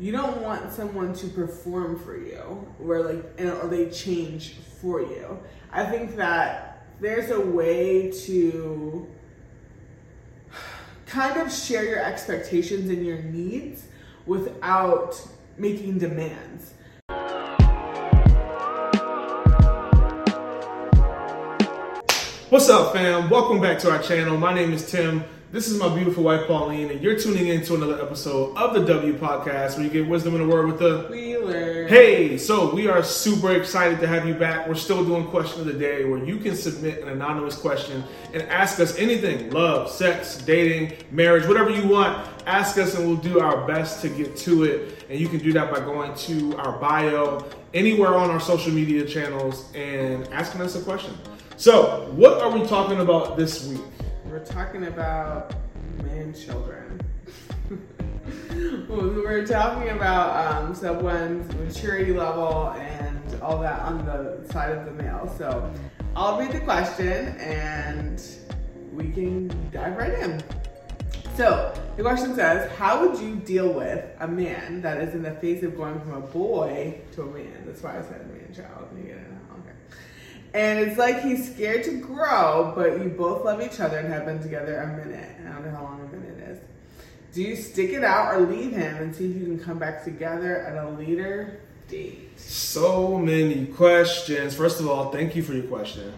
you don't want someone to perform for you where like or they change for you i think that there's a way to kind of share your expectations and your needs without making demands What's up, fam? Welcome back to our channel. My name is Tim. This is my beautiful wife, Pauline, and you're tuning in to another episode of the W Podcast where you get wisdom in a word with the Wheeler. Hey, so we are super excited to have you back. We're still doing question of the day where you can submit an anonymous question and ask us anything love, sex, dating, marriage, whatever you want. Ask us and we'll do our best to get to it. And you can do that by going to our bio anywhere on our social media channels and asking us a question. So, what are we talking about this week? We're talking about man children. We're talking about um, someone's maturity level and all that on the side of the male. So I'll read the question and we can dive right in. So the question says, How would you deal with a man that is in the phase of going from a boy to a man? That's why I said man child. You. And it's like he's scared to grow, but you both love each other and have been together a minute. I don't know how long a minute is. Do you stick it out or leave him and see if you can come back together at a later date? So many questions. First of all, thank you for your question.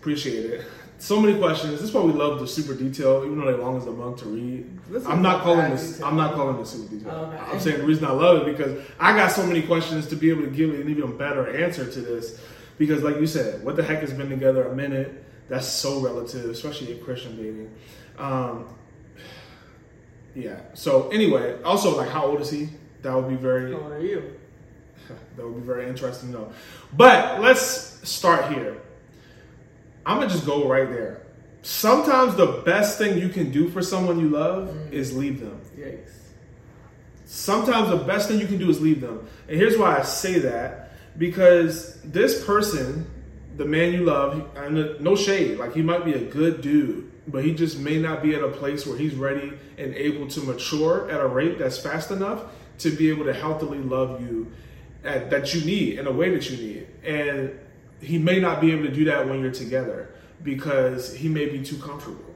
Appreciate it. So many questions. This is why we love the super detail, even though they're long as a month to read. I'm not calling this. detail. I'm not calling this super detail. Okay. I'm saying the reason I love it because I got so many questions to be able to give an even better answer to this. Because, like you said, what the heck has been together a minute? That's so relative, especially in Christian dating. Um, yeah. So anyway, also like, how old is he? That would be very. How old are you? That would be very interesting to know. But let's start here. I'm gonna just go right there. Sometimes the best thing you can do for someone you love is leave them. Yikes. Sometimes the best thing you can do is leave them. And here's why I say that because this person, the man you love, and no shade, like he might be a good dude, but he just may not be at a place where he's ready and able to mature at a rate that's fast enough to be able to healthily love you at, that you need in a way that you need. And he may not be able to do that when you're together because he may be too comfortable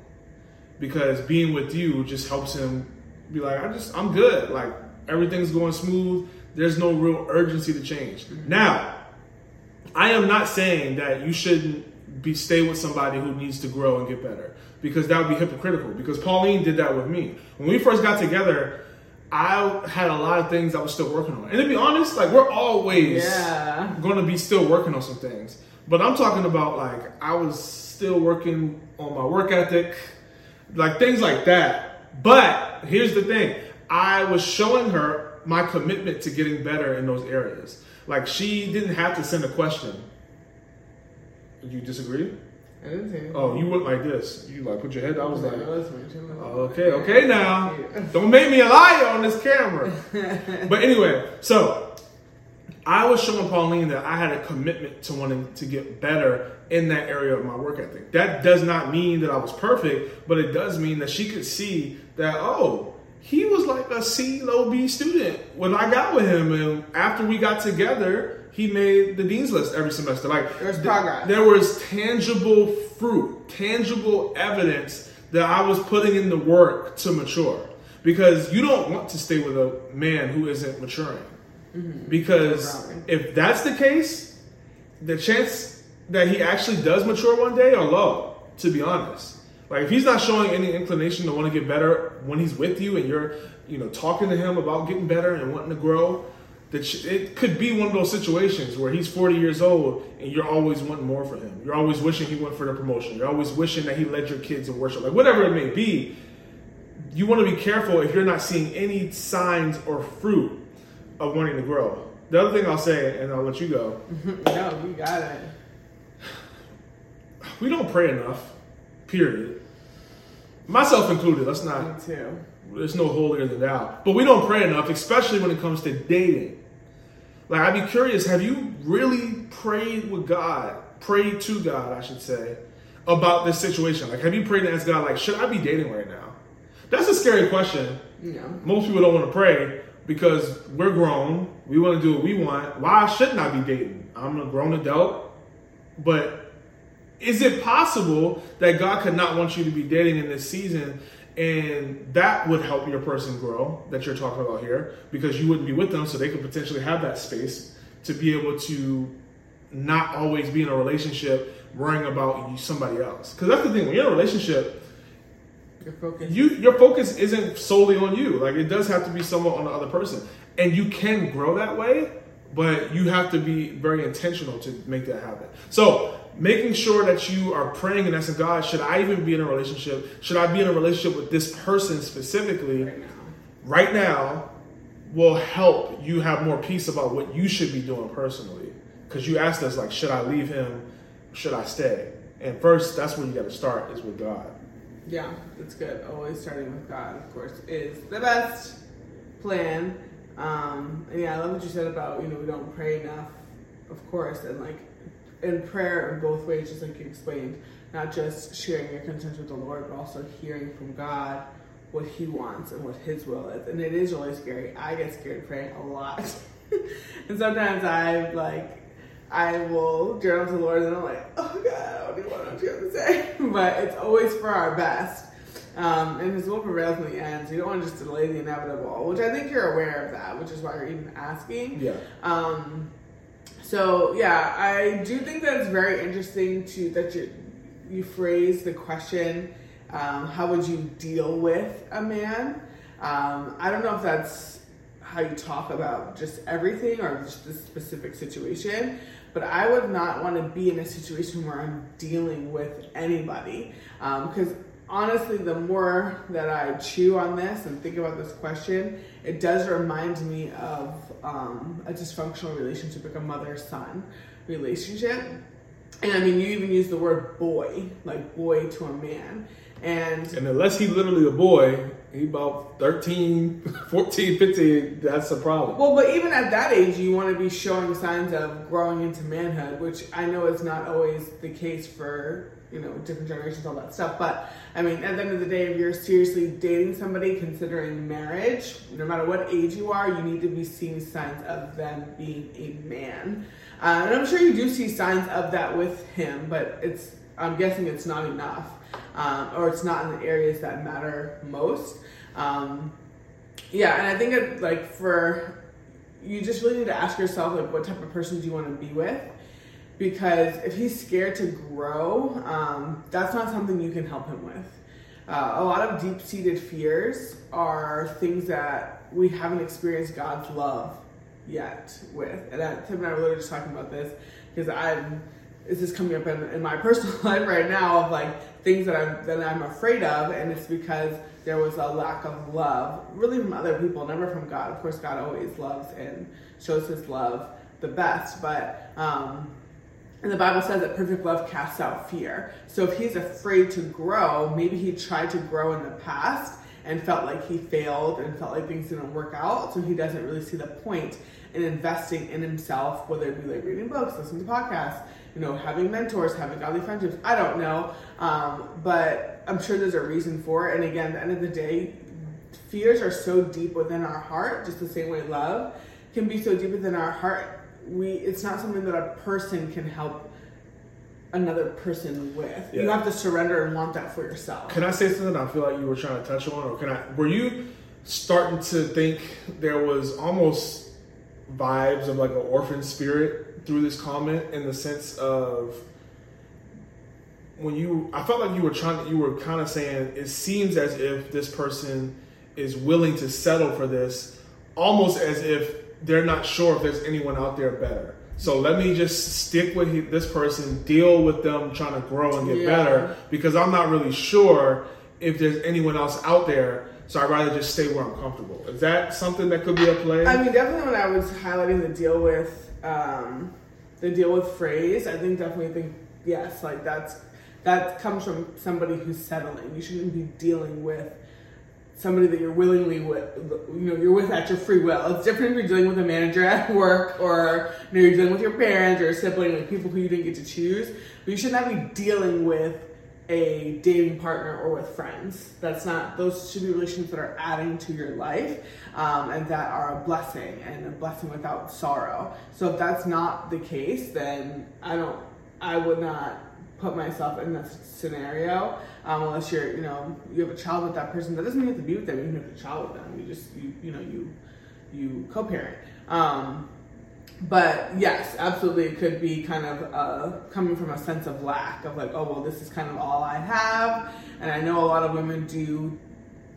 because being with you just helps him be like, I just, I'm good. Like everything's going smooth. There's no real urgency to change. Now, I am not saying that you shouldn't be stay with somebody who needs to grow and get better because that would be hypocritical. Because Pauline did that with me when we first got together. I had a lot of things I was still working on, and to be honest, like we're always Yeah. going to be still working on some things. But I'm talking about like I was still working on my work ethic, like things like that. But here's the thing I was showing her my commitment to getting better in those areas. Like she didn't have to send a question. Did you disagree? I didn't say anything. Oh, you went like this. You like put your head down. I was like, I was mentioning that. Okay, okay now. Don't make me a liar on this camera. but anyway, so I was showing Pauline that I had a commitment to wanting to get better in that area of my work ethic. That does not mean that I was perfect, but it does mean that she could see that, oh, he was like a C low B student when I got with him. And after we got together, he made the dean's list every semester. Like There was th- there was tangible fruit, tangible evidence that I was putting in the work to mature. Because you don't want to stay with a man who isn't maturing. Mm-hmm. Because Exactly. if that's the case, the chance that he actually does mature one day are low, to be honest. Like if he's not showing any inclination to want to get better when he's with you and you're, you know, talking to him about getting better and wanting to grow, that it could be one of those situations where he's 40 years old and you're always wanting more for him. You're always wishing he went for the promotion. You're always wishing that he led your kids in worship. Like whatever it may be, you want to be careful if you're not seeing any signs or fruit of wanting to grow. The other thing I'll say, and I'll let you go, no, you got it. we don't pray enough, period. Myself included, let's Me not, too. there's no holier than thou. But we don't pray enough, especially when it comes to dating. Like, I'd be curious, have you really prayed with God, prayed to God, I should say, about this situation? Like, have you prayed and asked God, like, should I be dating right now? That's a scary question. Yeah. Most people don't want to pray, because we're grown. We want to do what we want. Why shouldn't I be dating? I'm a grown adult. But is it possible that God could not want you to be dating in this season and that would help your person grow that you're talking about here? Because you wouldn't be with them so they could potentially have that space to be able to not always be in a relationship worrying about somebody else. Because that's the thing when you're in a relationship Your focus. you your focus isn't solely on you. Like it does have to be somewhat on the other person. And you can grow that way but you have to be very intentional to make that happen. So making sure that you are praying and asking god should i even be in a relationship should i be in a relationship with this person specifically right now. right now will help you have more peace about what you should be doing personally because you asked us like should i leave him should i stay and first that's where you got to start is with god Yeah, that's good. Always starting with God, of course, is the best plan. Um, and yeah, I love what you said about you know we don't pray enough, of course, and like in prayer in both ways, just like you explained, not just sharing your concerns with the Lord, but also hearing from God what He wants and what His will is. And it is really scary. I get scared praying a lot, and sometimes I like I will journal to the Lord and I'm like, oh God, I don't even know what you have to say. but it's always for our best. Um, and His will prevails in the end. So you don't want to just delay the inevitable, which I think you're aware of that, which is why you're even asking. yeah Um, so yeah, I do think that it's very interesting to that you you phrase the question, um, how would you deal with a man? Um, I don't know if that's how you talk about just everything or just this specific situation, but I would not want to be in a situation where I'm dealing with anybody because honestly, the more that I chew on this and think about this question, it does remind me of um, a dysfunctional relationship, like a mother son relationship. And I mean, you even use the word boy, like boy to a man. And And unless he's literally a boy, he about 13, 14, 15, that's a problem. Well, but even at that age, you want to be showing signs of growing into manhood, which I know is not always the case for you know different generations, all that stuff. But I mean, at the end of the day, if you're seriously dating somebody, considering marriage, no matter what age you are, you need to be seeing signs of them being a man. Uh, and I'm sure you do see signs of that with him, but it's I'm guessing it's not enough, um, or it's not in the areas that matter most. Um, yeah, and I think it, like for you just really need to ask yourself like what type of person do you want to be with because if he's scared to grow um, that's not something you can help him with. Uh, a lot of deep-seated fears are things that we haven't experienced god's love yet with. And tim and i were literally just talking about this because i'm this is coming up in, in my personal life right now of like things that i'm that i'm afraid of and it's because there was a lack of love really from other people never from god. Of course god always loves and shows his love the best but um and the Bible says that perfect love casts out fear. So if he's afraid to grow, maybe he tried to grow in the past and felt like he failed and felt like things didn't work out. So he doesn't really see the point in investing in himself, whether it be like reading books, listening to podcasts, you know, having mentors, having godly friendships. I don't know. Um, but I'm sure there's a reason for it. And again, at the end of the day, fears are so deep within our heart, just the same way love can be so deep within our heart we it's not something that a person can help another person with. You have to surrender and want that for yourself. Can I say something I feel like you were trying to touch on? Or can I, were you starting to think there was almost vibes of like an orphan spirit through this comment in the sense of when you, I felt like you were trying to, you were kind of saying it seems as if this person is willing to settle for this almost as if they're not sure if there's anyone out there better. So let me just stick with this person, deal with them trying to grow and get Yeah. better because I'm not really sure if there's anyone else out there. So I'd rather just stay where I'm comfortable. Is that something that could be a play? I mean, definitely when I was highlighting the deal with um, the deal with phrase, I think definitely think yes, like that's that comes from somebody who's settling. You shouldn't be dealing with somebody that you're willingly with, you know, you're with at your free will. It's different if you're dealing with a manager at work or you know, you're dealing with your parents or a sibling, like people who you didn't get to choose. But you should not be dealing with a dating partner or with friends. That's not, those should be relationships that are adding to your life um, and that are a blessing and a blessing without sorrow. So if that's not the case, then I don't, I would not put myself in this scenario um, unless you're, you know, you have a child with that person. That doesn't mean you have to be with them. You have a child with them. You just, you, you know, you, you co-parent. Um, but yes, absolutely, it could be kind of uh, coming from a sense of lack of like, oh well, this is kind of all I have, and I know a lot of women do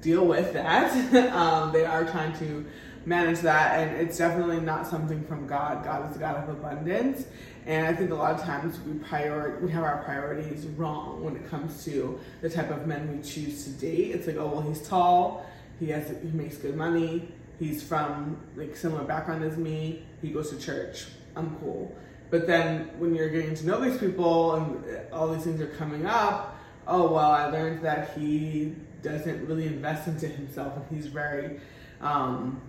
deal with that. um, they are trying to manage that, and it's definitely not something from God. God is a God of abundance, and I think a lot of times we prior we have our priorities wrong when it comes to the type of men we choose to date. It's like, oh well, he's tall, he has he makes good money, he's from like similar background as me, he goes to church, I'm cool. But then when you're getting to know these people and all these things are coming up, oh well, I learned that he doesn't really invest into himself and he's very um,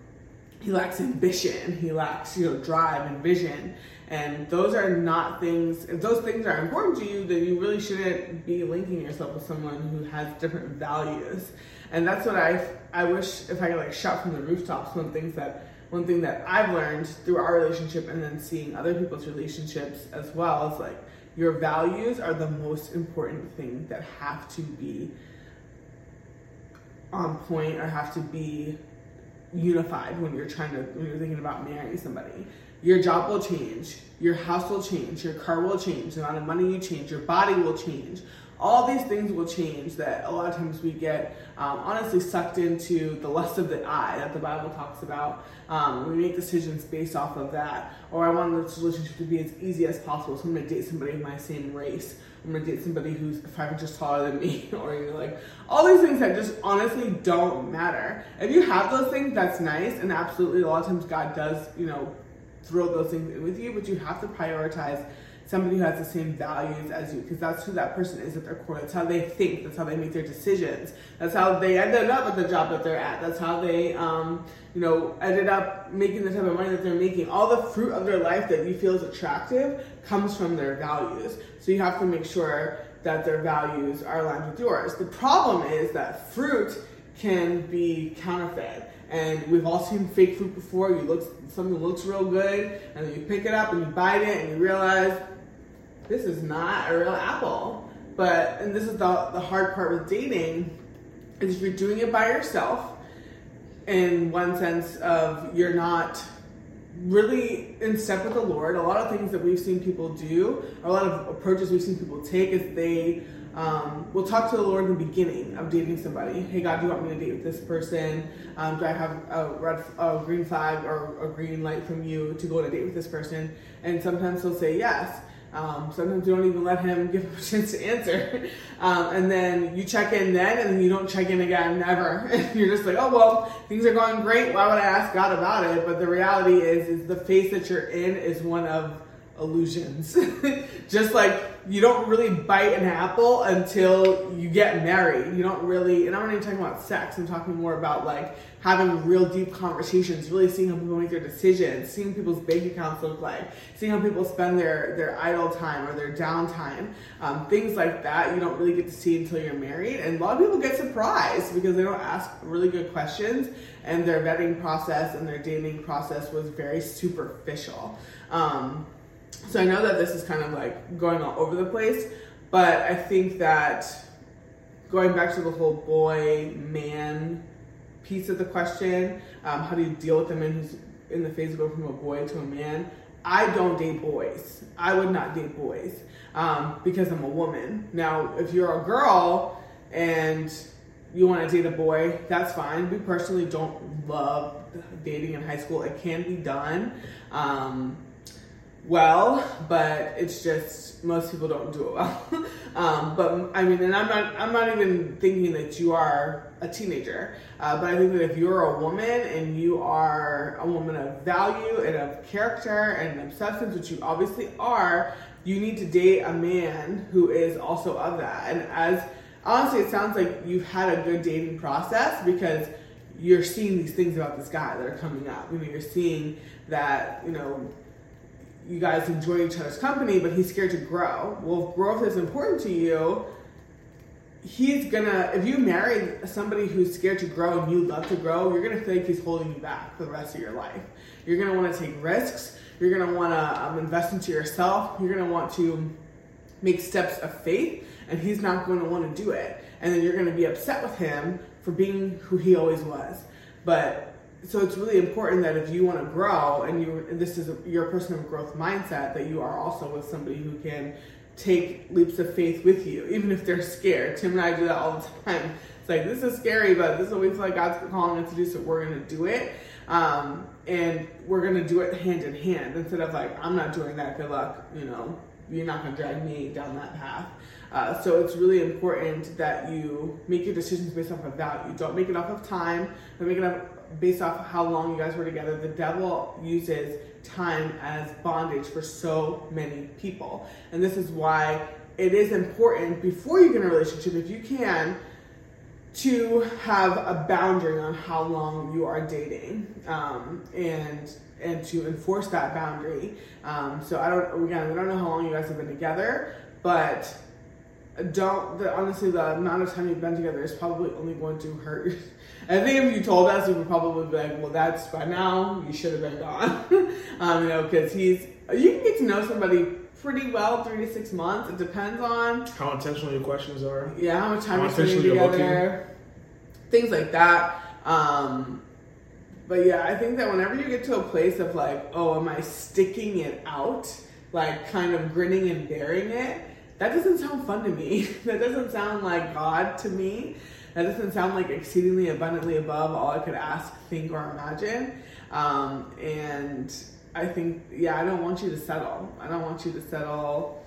he lacks ambition, he lacks, you know, drive and vision. And those are not things, if those things are important to you, then you really shouldn't be linking yourself with someone who has different values. And that's what I, I wish if I could like shout from the rooftops, one things that, one thing that I've learned through our relationship and then seeing other people's relationships as well is like, your values are the most important thing that have to be on point or have to be unified when you're trying to when you're thinking about marrying somebody. Your job will change, your house will change, your car will change, the amount of money you change, your body will change. All these things will change that a lot of times we get um, honestly sucked into the lust of the eye that the Bible talks about. Um, we make decisions based off of that. Or I want this relationship to be as easy as possible, so I'm gonna date somebody of my same race. I'm gonna date somebody who's five inches taller than me, or you're like all these things that just honestly don't matter. If you have those things, that's nice, and absolutely a lot of times God does, you know, throw those things in with you, but you have to prioritize somebody who has the same values as you because that's who that person is at their core. That's how they think. That's how they make their decisions. That's how they ended up at the job that they're at. That's how they, um, you know, ended up making the type of money that they're making. All the fruit of their life that you feel is attractive comes from their values. So you have to make sure that their values are aligned with yours. The problem is that fruit can be counterfeit. And we've all seen fake fruit before. You look something looks real good, and then you pick it up and you bite it, and you realize this is not a real apple. But and this is the the hard part with dating is if you're doing it by yourself, in one sense of you're not really in step with the Lord. A lot of things that we've seen people do, or a lot of approaches we've seen people take, is they um, will talk to the Lord in the beginning of dating somebody. Hey, God, do you want me to date this person? Um, do I have a red, a green flag or a green light from you to go on a date with this person? And sometimes he'll say yes. Um, sometimes you don't even let him give him a chance to answer. Um, and then you check in then, and then you don't check in again, never. you're just like, oh, well, things are going great. Why would I ask God about it? But the reality is, is the phase that you're in is one of illusions. just like you don't really bite an apple until you get married. You don't really, and I'm not even talking about sex. I'm talking more about like having real deep conversations, really seeing how people make their decisions, seeing people's bank accounts look like, seeing how people spend their, their idle time or their downtime, um, things like that you don't really get to see until you're married. And a lot of people get surprised because they don't ask really good questions and their vetting process and their dating process was very superficial. Um, so I know that this is kind of like going all over the place, but I think that going back to the whole boy man piece of the question. Um, how do you deal with a man who's in the phase of going from a boy to a man? I don't date boys. I would not date boys um, because I'm a woman. Now, if you're a girl and you want to date a boy, that's fine. We personally don't love dating in high school. It can be done. Um, well, but it's just most people don't do it well. um, but I mean, and I'm not I'm not even thinking that you are a teenager, uh, but I think that if you're a woman and you are a woman of value and of character and of substance, which you obviously are, you need to date a man who is also of that. And as honestly, it sounds like you've had a good dating process because you're seeing these things about this guy that are coming up. You know, you're seeing that you know you guys enjoy each other's company, but he's scared to grow. Well, if growth is important to you, he's gonna if you marry somebody who's scared to grow and you love to grow you're gonna feel like he's holding you back for the rest of your life. You're gonna want to take risks. You're gonna want to um, invest into yourself. You're gonna want to make steps of faith and he's not want to do it. And then you're to be upset with him for being who he always was. But so it's really important that if you want to grow and you and this is a, your personal growth mindset that you are also with somebody who can take leaps of faith with you, even if they're scared. Tim and I do that all the time. It's like this is scary, but this is what we feel like God's calling us to do, so we're gonna do it. Um, and we're gonna do it hand in hand instead of like, I'm not doing that, good luck, you know, you're not gonna drag me down that path. Uh, so it's really important that you make your decisions based off of value. Don't make it off of time, don't make it off based off of how long you guys were together. The devil uses time as bondage for so many people. And this is why it is important before you get in a relationship, if you can, to have a boundary on how long you are dating um, and and to enforce that boundary. Um, so I don't again we don't know how long you guys have been together, but don't the, honestly the amount of time you've been together is probably only going to hurt I think if you told us, we would probably be like, well, that's by now, you should have been gone. um, you know, because he's, you can get to know somebody pretty well, three to six months. It depends on how intentional your questions are. Yeah, how much time how you're spending together. Things like that. Um, but yeah, I think that whenever you get to a place of like, oh, am I sticking it out? Like kind of grinning and bearing it? That doesn't sound fun to me. that doesn't sound like God to me. That doesn't sound like exceedingly abundantly above all I could ask, think, or imagine. Um, and I think, yeah, I don't want you to settle. I don't want you to settle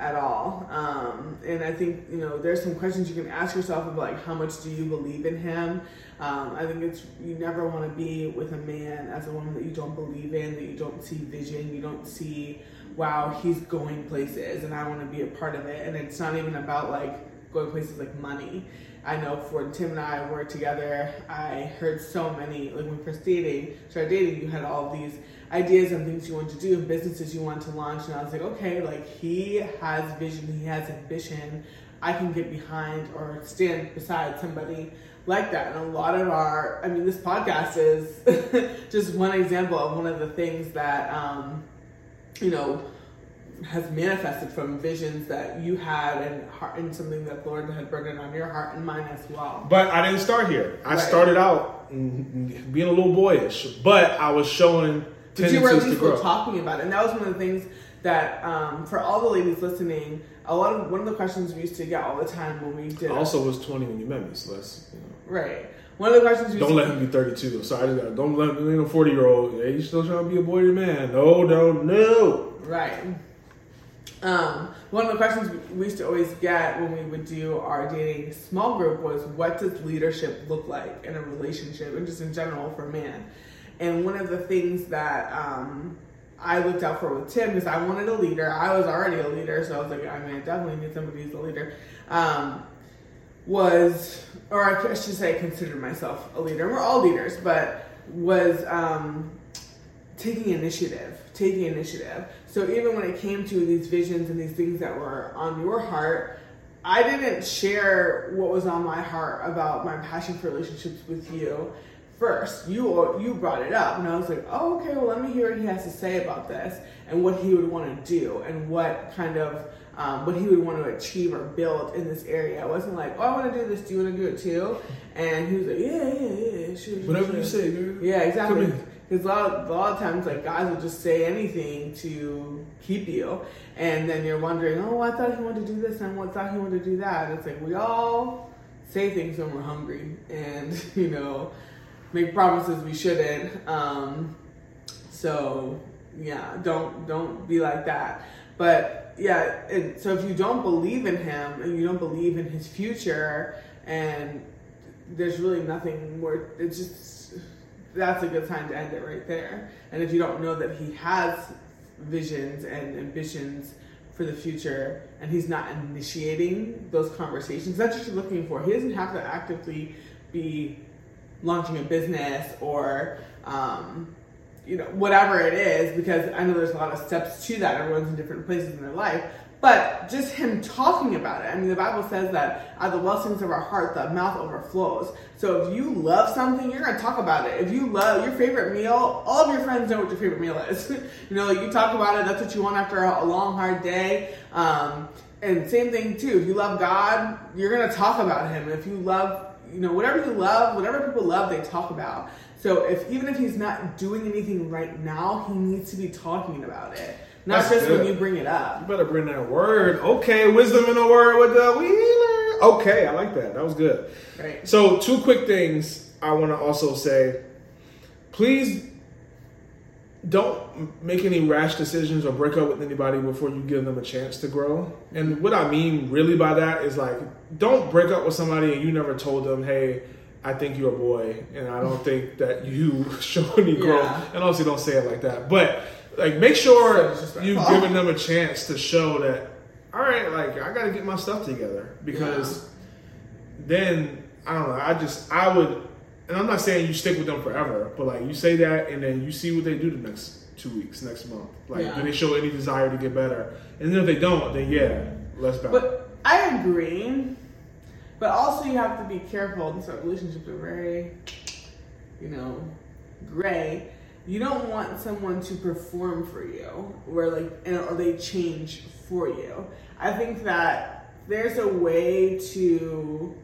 at all. Um, and I think, you know, there's some questions you can ask yourself of like, how much do you believe in him? Um, I think it's, you never want to be with a man as a woman that you don't believe in, that you don't see vision, you don't see, wow, he's going places and I want to be a part of it. And it's not even about like going places like money. I know for Tim and I were together, I heard so many, like when we first dating, started dating, you had all these ideas and things you wanted to do and businesses you wanted to launch. And I was like, okay, like he has vision, he has ambition. I can get behind or stand beside somebody like that. And a lot of our, I mean, this podcast is just one example of one of the things that, um, you know, has manifested from visions that you had and heart, and something that Lord had burdened on your heart and mine as well. But I didn't start here. I right. started out being a little boyish, but I was showing but you were at least were talking about it, and that was one of the things that um, for all the ladies listening, a lot of one of the questions we used to get all the time when we did. I also was twenty when you met me, so that's you know. right. One of the questions. you don't let him be thirty-two. Sorry, don't let him be a forty-year-old. Hey, you still trying to be a boy or man? No, no, no. Right. Um, one of the questions we used to always get when we would do our dating small group was, "What does leadership look like in a relationship, and just in general for a man?" And one of the things that um, I looked out for with Tim is I wanted a leader. I was already a leader, so I was like, I mean, I definitely need somebody who's a leader. Um, was, or I should say, I considered myself a leader. We're all leaders, but was um, taking initiative, taking initiative. So even when it came to these visions and these things that were on your heart, I didn't share what was on my heart about my passion for relationships with you first. You you brought it up, and I was like, oh, okay. Well, let me hear what he has to say about this and what he would want to do and what kind of um, what he would want to achieve or build in this area. I wasn't like, oh, I want to do this. Do you want to do it too? And he was like, yeah, yeah, yeah, sure. Whatever sure. you say, girl. Yeah, exactly. Because a lot, of, a lot of times, like guys will just say anything to keep you, and then you're wondering, oh, I thought he wanted to do this, and I thought he wanted to do that. It's like we all say things when we're hungry, and you know, make promises we shouldn't. Um, so yeah, don't don't be like that. But yeah, and so if you don't believe in him and you don't believe in his future, and there's really nothing more. It's just that's a good time to end it right there. And if you don't know that he has visions and ambitions for the future and he's not initiating those conversations, that's what you're looking for. He doesn't have to actively be launching a business or um, you know whatever it is because I know there's a lot of steps to that. Everyone's in different places in their life, But just him talking about it. I mean, the Bible says that out of the wellsprings of our heart, the mouth overflows. So if you love something, you're gonna talk about it. If you love your favorite meal, all of your friends know what your favorite meal is. you know, you talk about it. That's what you want after a long, hard day. Um, and same thing too. If you love God, you're gonna talk about Him. If you love, you know, whatever you love, whatever people love, they talk about. So if even if he's not doing anything right now, he needs to be talking about it. Not That's just good. when you bring it up. You better bring that word. Okay, wisdom in the word with the wheeler. Okay, I like that. That was good. Right. So, two quick things I want to also say. Please don't make any rash decisions or break up with anybody before you give them a chance to grow. And what I mean really by that is like, don't break up with somebody and you never told them, hey, I think you're a boy, and I don't think that you show any growth. Yeah. And obviously, don't say it like that, but like, make sure So you've given them a chance to show that. All right, like I got to get my stuff together because then I don't know. I just I would, and I'm not saying you stick with them forever, but like you say that, and then you see what they do the next two weeks, next month. Like, Yeah. do they show any desire to get better? And then if they don't, then yeah, let's back. But I agree. But also, you have to be careful. These relationships are very, you know, gray. You don't want someone to perform for you, where like, and- or they change for you. I think that there's a way to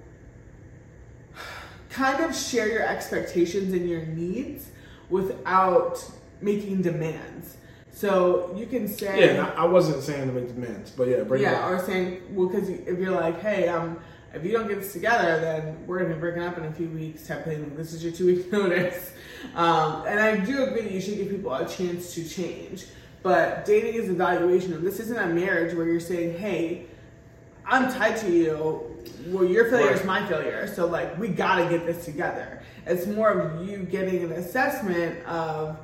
kind of share your expectations and your needs without making demands. So you can say, yeah, I, wasn't saying to make demands, but yeah, it yeah, or saying, well, because if you're like, hey, um, if you don't get this together, then we're gonna be breaking up in a few weeks, type thing. This is your two week notice. Um, and I do agree that you should give people a chance to change. But dating is evaluation, and this isn't a marriage where you're saying, hey, I'm tied to you. Well, your failure is my failure, so like we gotta get this together. It's more of you getting an assessment of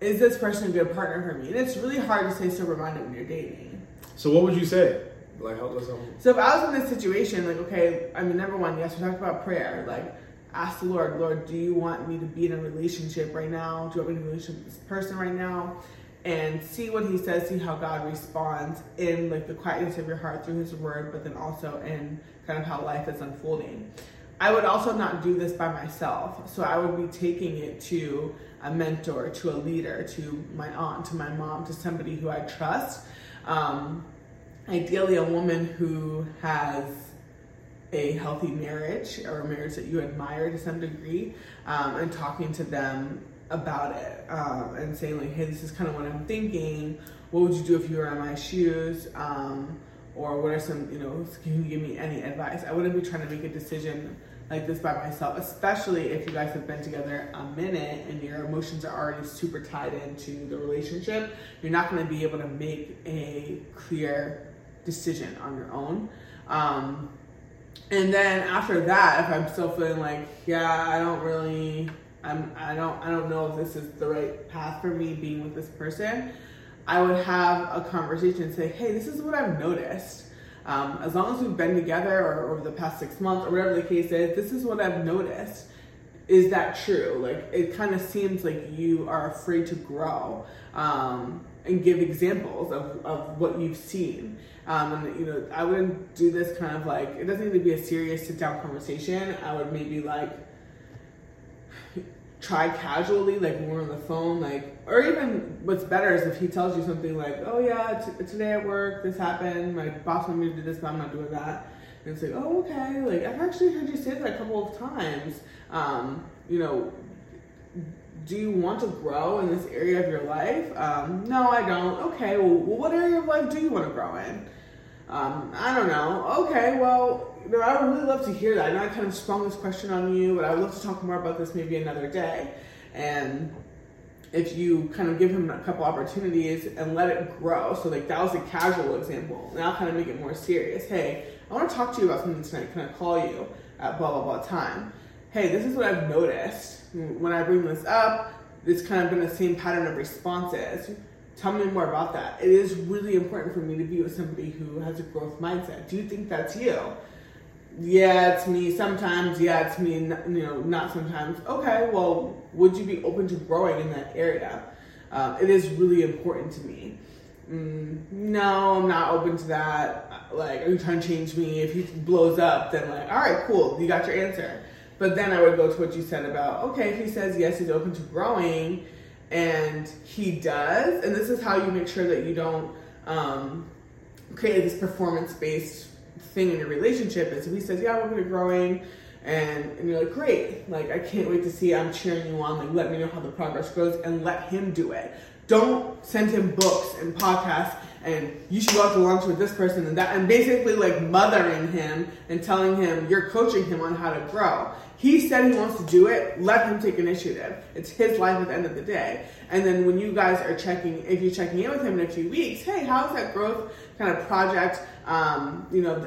is this person a good partner for me? And it's really hard to stay sober minded when you're dating. So what would you say? Like, how does someone? So if I was in this situation, like, okay, I mean, number one, yes, we talked about prayer. Like, ask the Lord, Lord, do you want me to be in a relationship right now? Do you want me to be in a relationship with this person right now? And see what He says, see how God responds in like the quietness of your heart through His Word, but then also in kind of how life is unfolding. I would also not do this by myself. So I would be taking it to a mentor, to a leader, to my aunt, to my mom, to somebody who I trust. Um, ideally, a woman who has a healthy marriage or a marriage that you admire to some degree, um, and talking to them about it um, and saying like, "Hey, this is kind of what I'm thinking. What would you do if you were in my shoes?" Um, or what are some, you know, can you give me any advice? I wouldn't be trying to make a decision like this by myself, especially if you guys have been together a minute and your emotions are already super tied into the relationship. You're not going to be able to make a clear decision on your own. Um, and then after that, if I'm still feeling like, yeah, I don't really, I'm, I don't, I don't know if this is the right path for me being with this person. I would have a conversation and say, hey, this is what I've noticed. Um, as long as we've been together or over the past six months or whatever the case is, this is what I've noticed. Is that true? Like, it kind of seems like you are afraid to grow um, and give examples of, of what you've seen. Um, and, you know, I wouldn't do this kind of like, it doesn't need to be a serious sit down conversation. I would maybe like, try casually, like when we're on the phone, like, or even what's better is if he tells you something like, "Oh yeah, t- today at work this happened. My boss wanted me to do this, but I'm not doing that." And it's like, "Oh okay, like I've actually heard you say that a couple of times." Um, you know, do you want to grow in this area of your life? Um, no, I don't. Okay, well, what area of life do you want to grow in? Um, I don't know. Okay, well, I would really love to hear that. I know I kind of sprung this question on you, but I would love to talk more about this maybe another day. And if you kind of give him a couple opportunities and let it grow, so like that was a casual example. Now kind of make it more serious. Hey, I want to talk to you about something tonight. Can I call you at blah blah blah time? Hey, this is what I've noticed when I bring this up. It's kind of been the same pattern of responses. Tell me more about that. It is really important for me to be with somebody who has a growth mindset. Do you think that's you? Yeah, it's me sometimes. Yeah, it's me, you know, not sometimes. Okay, well, would you be open to growing in that area? Um, it is really important to me. mm, no, I'm not open to that. Like, are you trying to change me? If he blows up, then like, all right, cool, you got your answer. But then I would go to what you said about, okay, if he says yes, he's open to growing, and he does, and this is how you make sure that you don't um, create this performance based thing in your relationship. Is if he says, yeah, I'm open to growing, and, and you're like, great, like I can't wait to see. I'm cheering you on. Like, let me know how the progress goes, and let him do it. Don't send him books and podcasts and you should go out to lunch with this person and that and basically like mothering him and telling him you're coaching him on how to grow. He said he wants to do it. Let him take initiative. It's his life at the end of the day. And then when you guys are checking if you're checking in with him in a few weeks hey how's that growth kind of project um, you know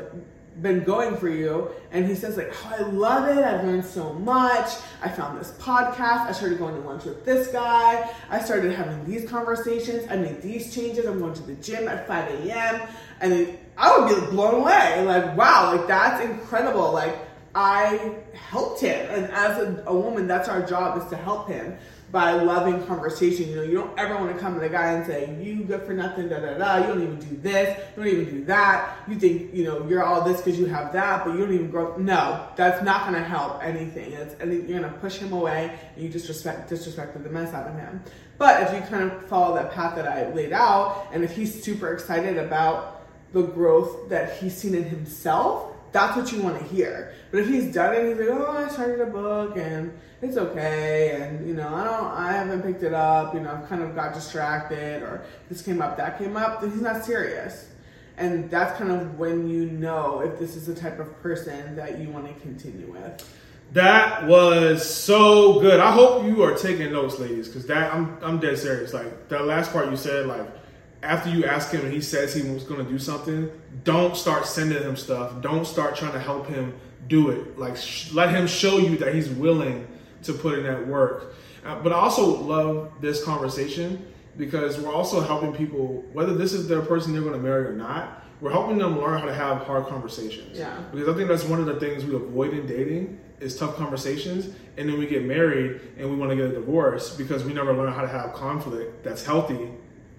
been going for you and he says like oh i love it. I've learned so much. I found this podcast. I started going to lunch with this guy. I started having these conversations. I made these changes. I'm going to the gym at 5 a.m and i would be blown away. Like wow like that's incredible. Like i helped him. And as a, a woman that's our job is to help him by loving conversation. You know, you don't ever want to come to the guy and say, you good for nothing, da da da, you don't even do this, you don't even do that. You think, you know, you're all this because you have that, but you don't even grow. No, that's not going to help anything. It's, you're going to push him away and you disrespect, disrespected the mess out of him. But if you kind of follow that path that I laid out, and if he's super excited about the growth that he's seen in himself, that's what you want to hear. But if he's done it, and he's like, oh, I started a book and it's okay, and you know, I don't, I haven't picked it up. You know, I've kind of got distracted, or this came up, that came up. Then he's not serious, and that's kind of when you know if this is the type of person that you want to continue with. That was so good. I hope you are taking notes, ladies, because that I'm I'm dead serious. Like that last part you said, like after you ask him and he says he was going to do something, don't start sending him stuff. Don't start trying to help him do it. Like, sh- let him show you that he's willing to put in that work. Uh, but I also love this conversation because we're also helping people, whether this is their person they're going to marry or not, we're helping them learn how to have hard conversations. Yeah. Because I think that's one of the things we avoid in dating is tough conversations, and then we get married and we want to get a divorce because we never learn how to have conflict that's healthy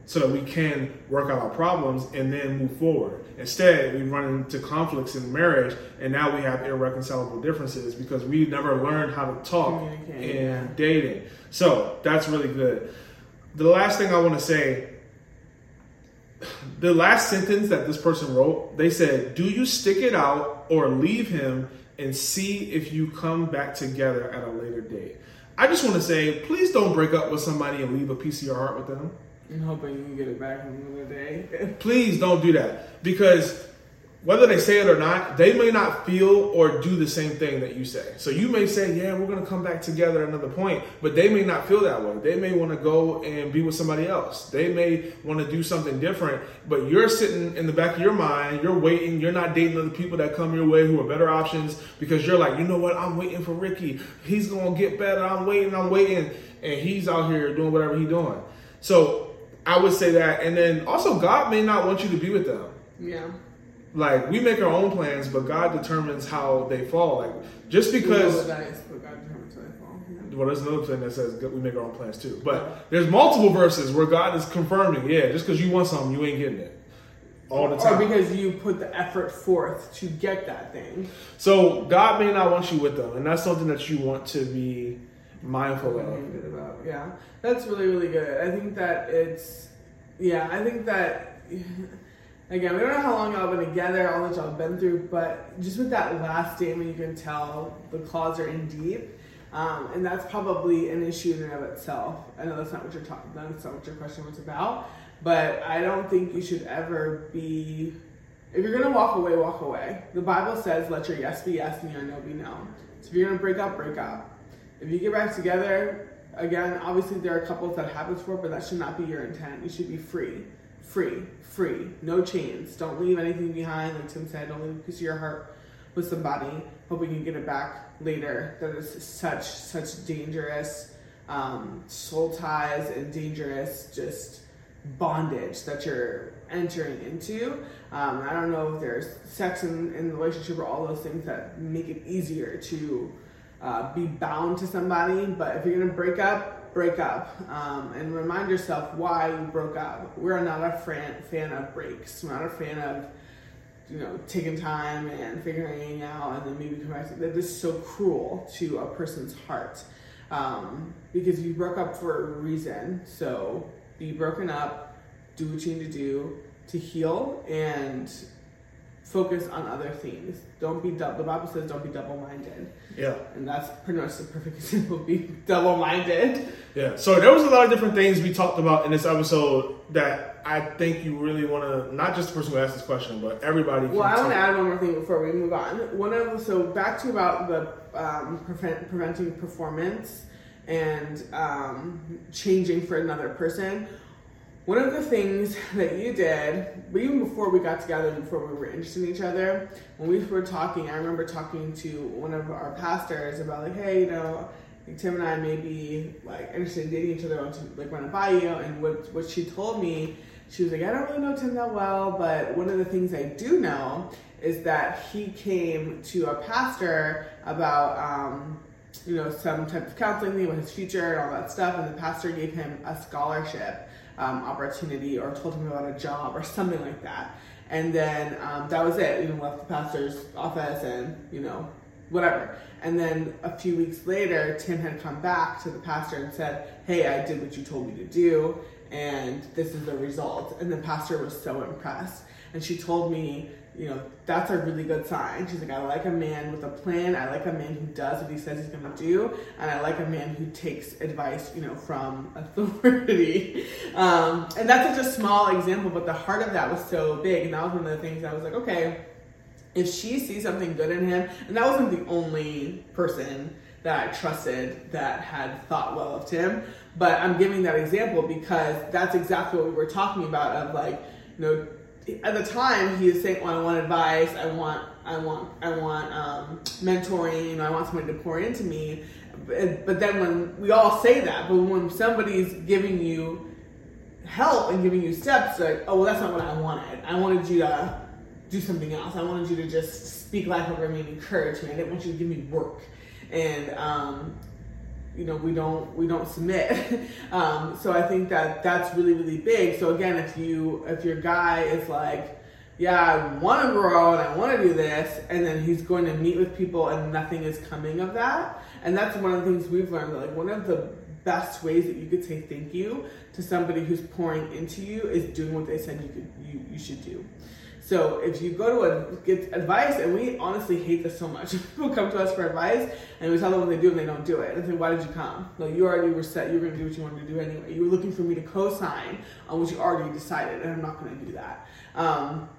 so that we can work out our problems and then move forward. Instead, we run into conflicts in marriage and now we have irreconcilable differences because we never learned how to talk in dating. So that's really good. The last thing I want to say the last sentence that this person wrote, they said, Do you stick it out or leave him and see if you come back together at a later date? I just want to say, please don't break up with somebody and leave a piece of your heart with them. I'm hoping you can get it back another day. Please don't do that because whether they say it or not, they may not feel or do the same thing that you say. So you may say, "Yeah, we're going to come back together at another point," but they may not feel that way. They may want to go and be with somebody else. They may want to do something different, but you're sitting in the back of your mind, you're waiting, you're not dating other people that come your way who are better options because you're like, "You know what? I'm waiting for Ricky. He's going to get better. I'm waiting, I'm waiting." And he's out here doing whatever he's doing. So I would say that, and then also God may not want you to be with them. Yeah. Like we make our own plans, but God determines how they fall. Like just because. Well, there's another thing that says we make our own plans too. But there's multiple verses where God is confirming, yeah, just because you want something, you ain't getting it all the time. Or because you put the effort forth to get that thing. So God may not want you with them, and that's something that you want to be mindful of. About. Yeah, that's really really good. I think that it's yeah. I think that again we don't know how long y'all been together, all that y'all been through, but just with that last statement, you can tell the claws are in deep. Um, and that's probably an issue in and of itself. I know that's not what you're talking. That's not what your question was about. But I don't think you should ever be. If you're gonna walk away, walk away. The Bible says, "Let your yes be yes and your no be no." So if you're gonna break up, break up. If you get back together, again, obviously there are couples that have this for, but that should not be your intent. You should be free, free, free, no chains. Don't leave anything behind. Like Tim said, don't leave a piece of your heart with somebody, hoping you can get it back later. That is such such dangerous um, soul ties and dangerous just bondage that you're entering into. Um, I don't know if there's sex in, in the relationship or all those things that make it easier to uh, be bound to somebody. But if you're gonna break up, break up um, and remind yourself why you broke up. We're not a fan, fan of breaks. We're not a fan of you know taking time and figuring out and then maybe come back. To, that is so cruel to a person's heart um, because you broke up for a reason. So be broken up, do what you need to do to heal and focus on other things. Don't be double. The Bible says don't be double-minded. Yeah. And that's pretty much the perfect example. Be double-minded. Yeah. So there was a lot of different things we talked about in this episode that I think you really want to, not just the person who asked this question, but everybody. Well, I want to add one more thing before we move on. One of so back to about the um, prevent, preventing performance and um, changing for another person. One of the things that you did, even before we got together, before we were interested in each other, when we were talking, I remember talking to one of our pastors about like, hey, you know, Tim and I may be like interested in dating each other. Like run by you. And what what she told me, she was like, I don't really know Tim that well, but one of the things I do know is that he came to a pastor about um, you know some type of counseling with his future and all that stuff, and the pastor gave him a scholarship um, opportunity or told him about a job or something like that. And then um, that was it. You know, left the pastor's office and you know whatever. And then a few weeks later, Tim had come back to the pastor and said, "Hey, I did what you told me to do, and this is the result." And the pastor was so impressed. And she told me you know, that's a really good sign. She's like, I like a man with a plan. I like a man who does what he says he's to do. And I like a man who takes advice, you know, from authority. Um, and that's such a small example, but the heart of that was so big. And that was one of the things I was like, okay, if she sees something good in him, and that wasn't the only person that I trusted that had thought well of Tim, but I'm giving that example because that's exactly what we were talking about of like, you know, at the time he was saying, "Well, I want advice. I want, I want, I want um, mentoring. You know, I want somebody to pour into me." But, but then when we all say that, but when somebody's giving you help and giving you steps, like, "Oh, well, that's not what I wanted. I wanted you to do something else. I wanted you to just speak life over me and encourage me. I didn't want you to give me work." And um, you know we don't we don't submit. Um, so i think that that's really really big. So again if you if your guy is like yeah i want to grow and i want to do this and then he's going to meet with people and nothing is coming of that and that's one of the things we've learned like one of the best ways that you could say thank you to somebody who's pouring into you is doing what they said you could you, you should do so if you go to a, get advice, and we honestly hate this so much. People come to us for advice, and we tell them what they do, and they don't do it. And say, "Why did you come? Like you already were set. You were going to do what you wanted to do anyway. You were looking for me to co-sign on what you already decided, and I'm not going to do that." Um,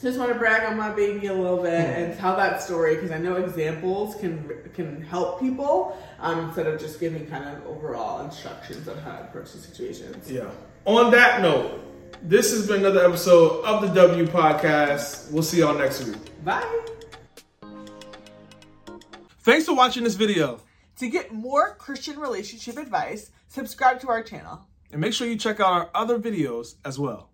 just want to brag on my baby a little bit and tell that story because I know examples can can help people um, instead of just giving kind of overall instructions on how to approach the situations. Yeah. On that note, this has been another episode of the W Podcast. We'll see y'all next week. Bye. Thanks for watching this video. To get more Christian relationship advice, subscribe to our channel. And make sure you check out our other videos as well.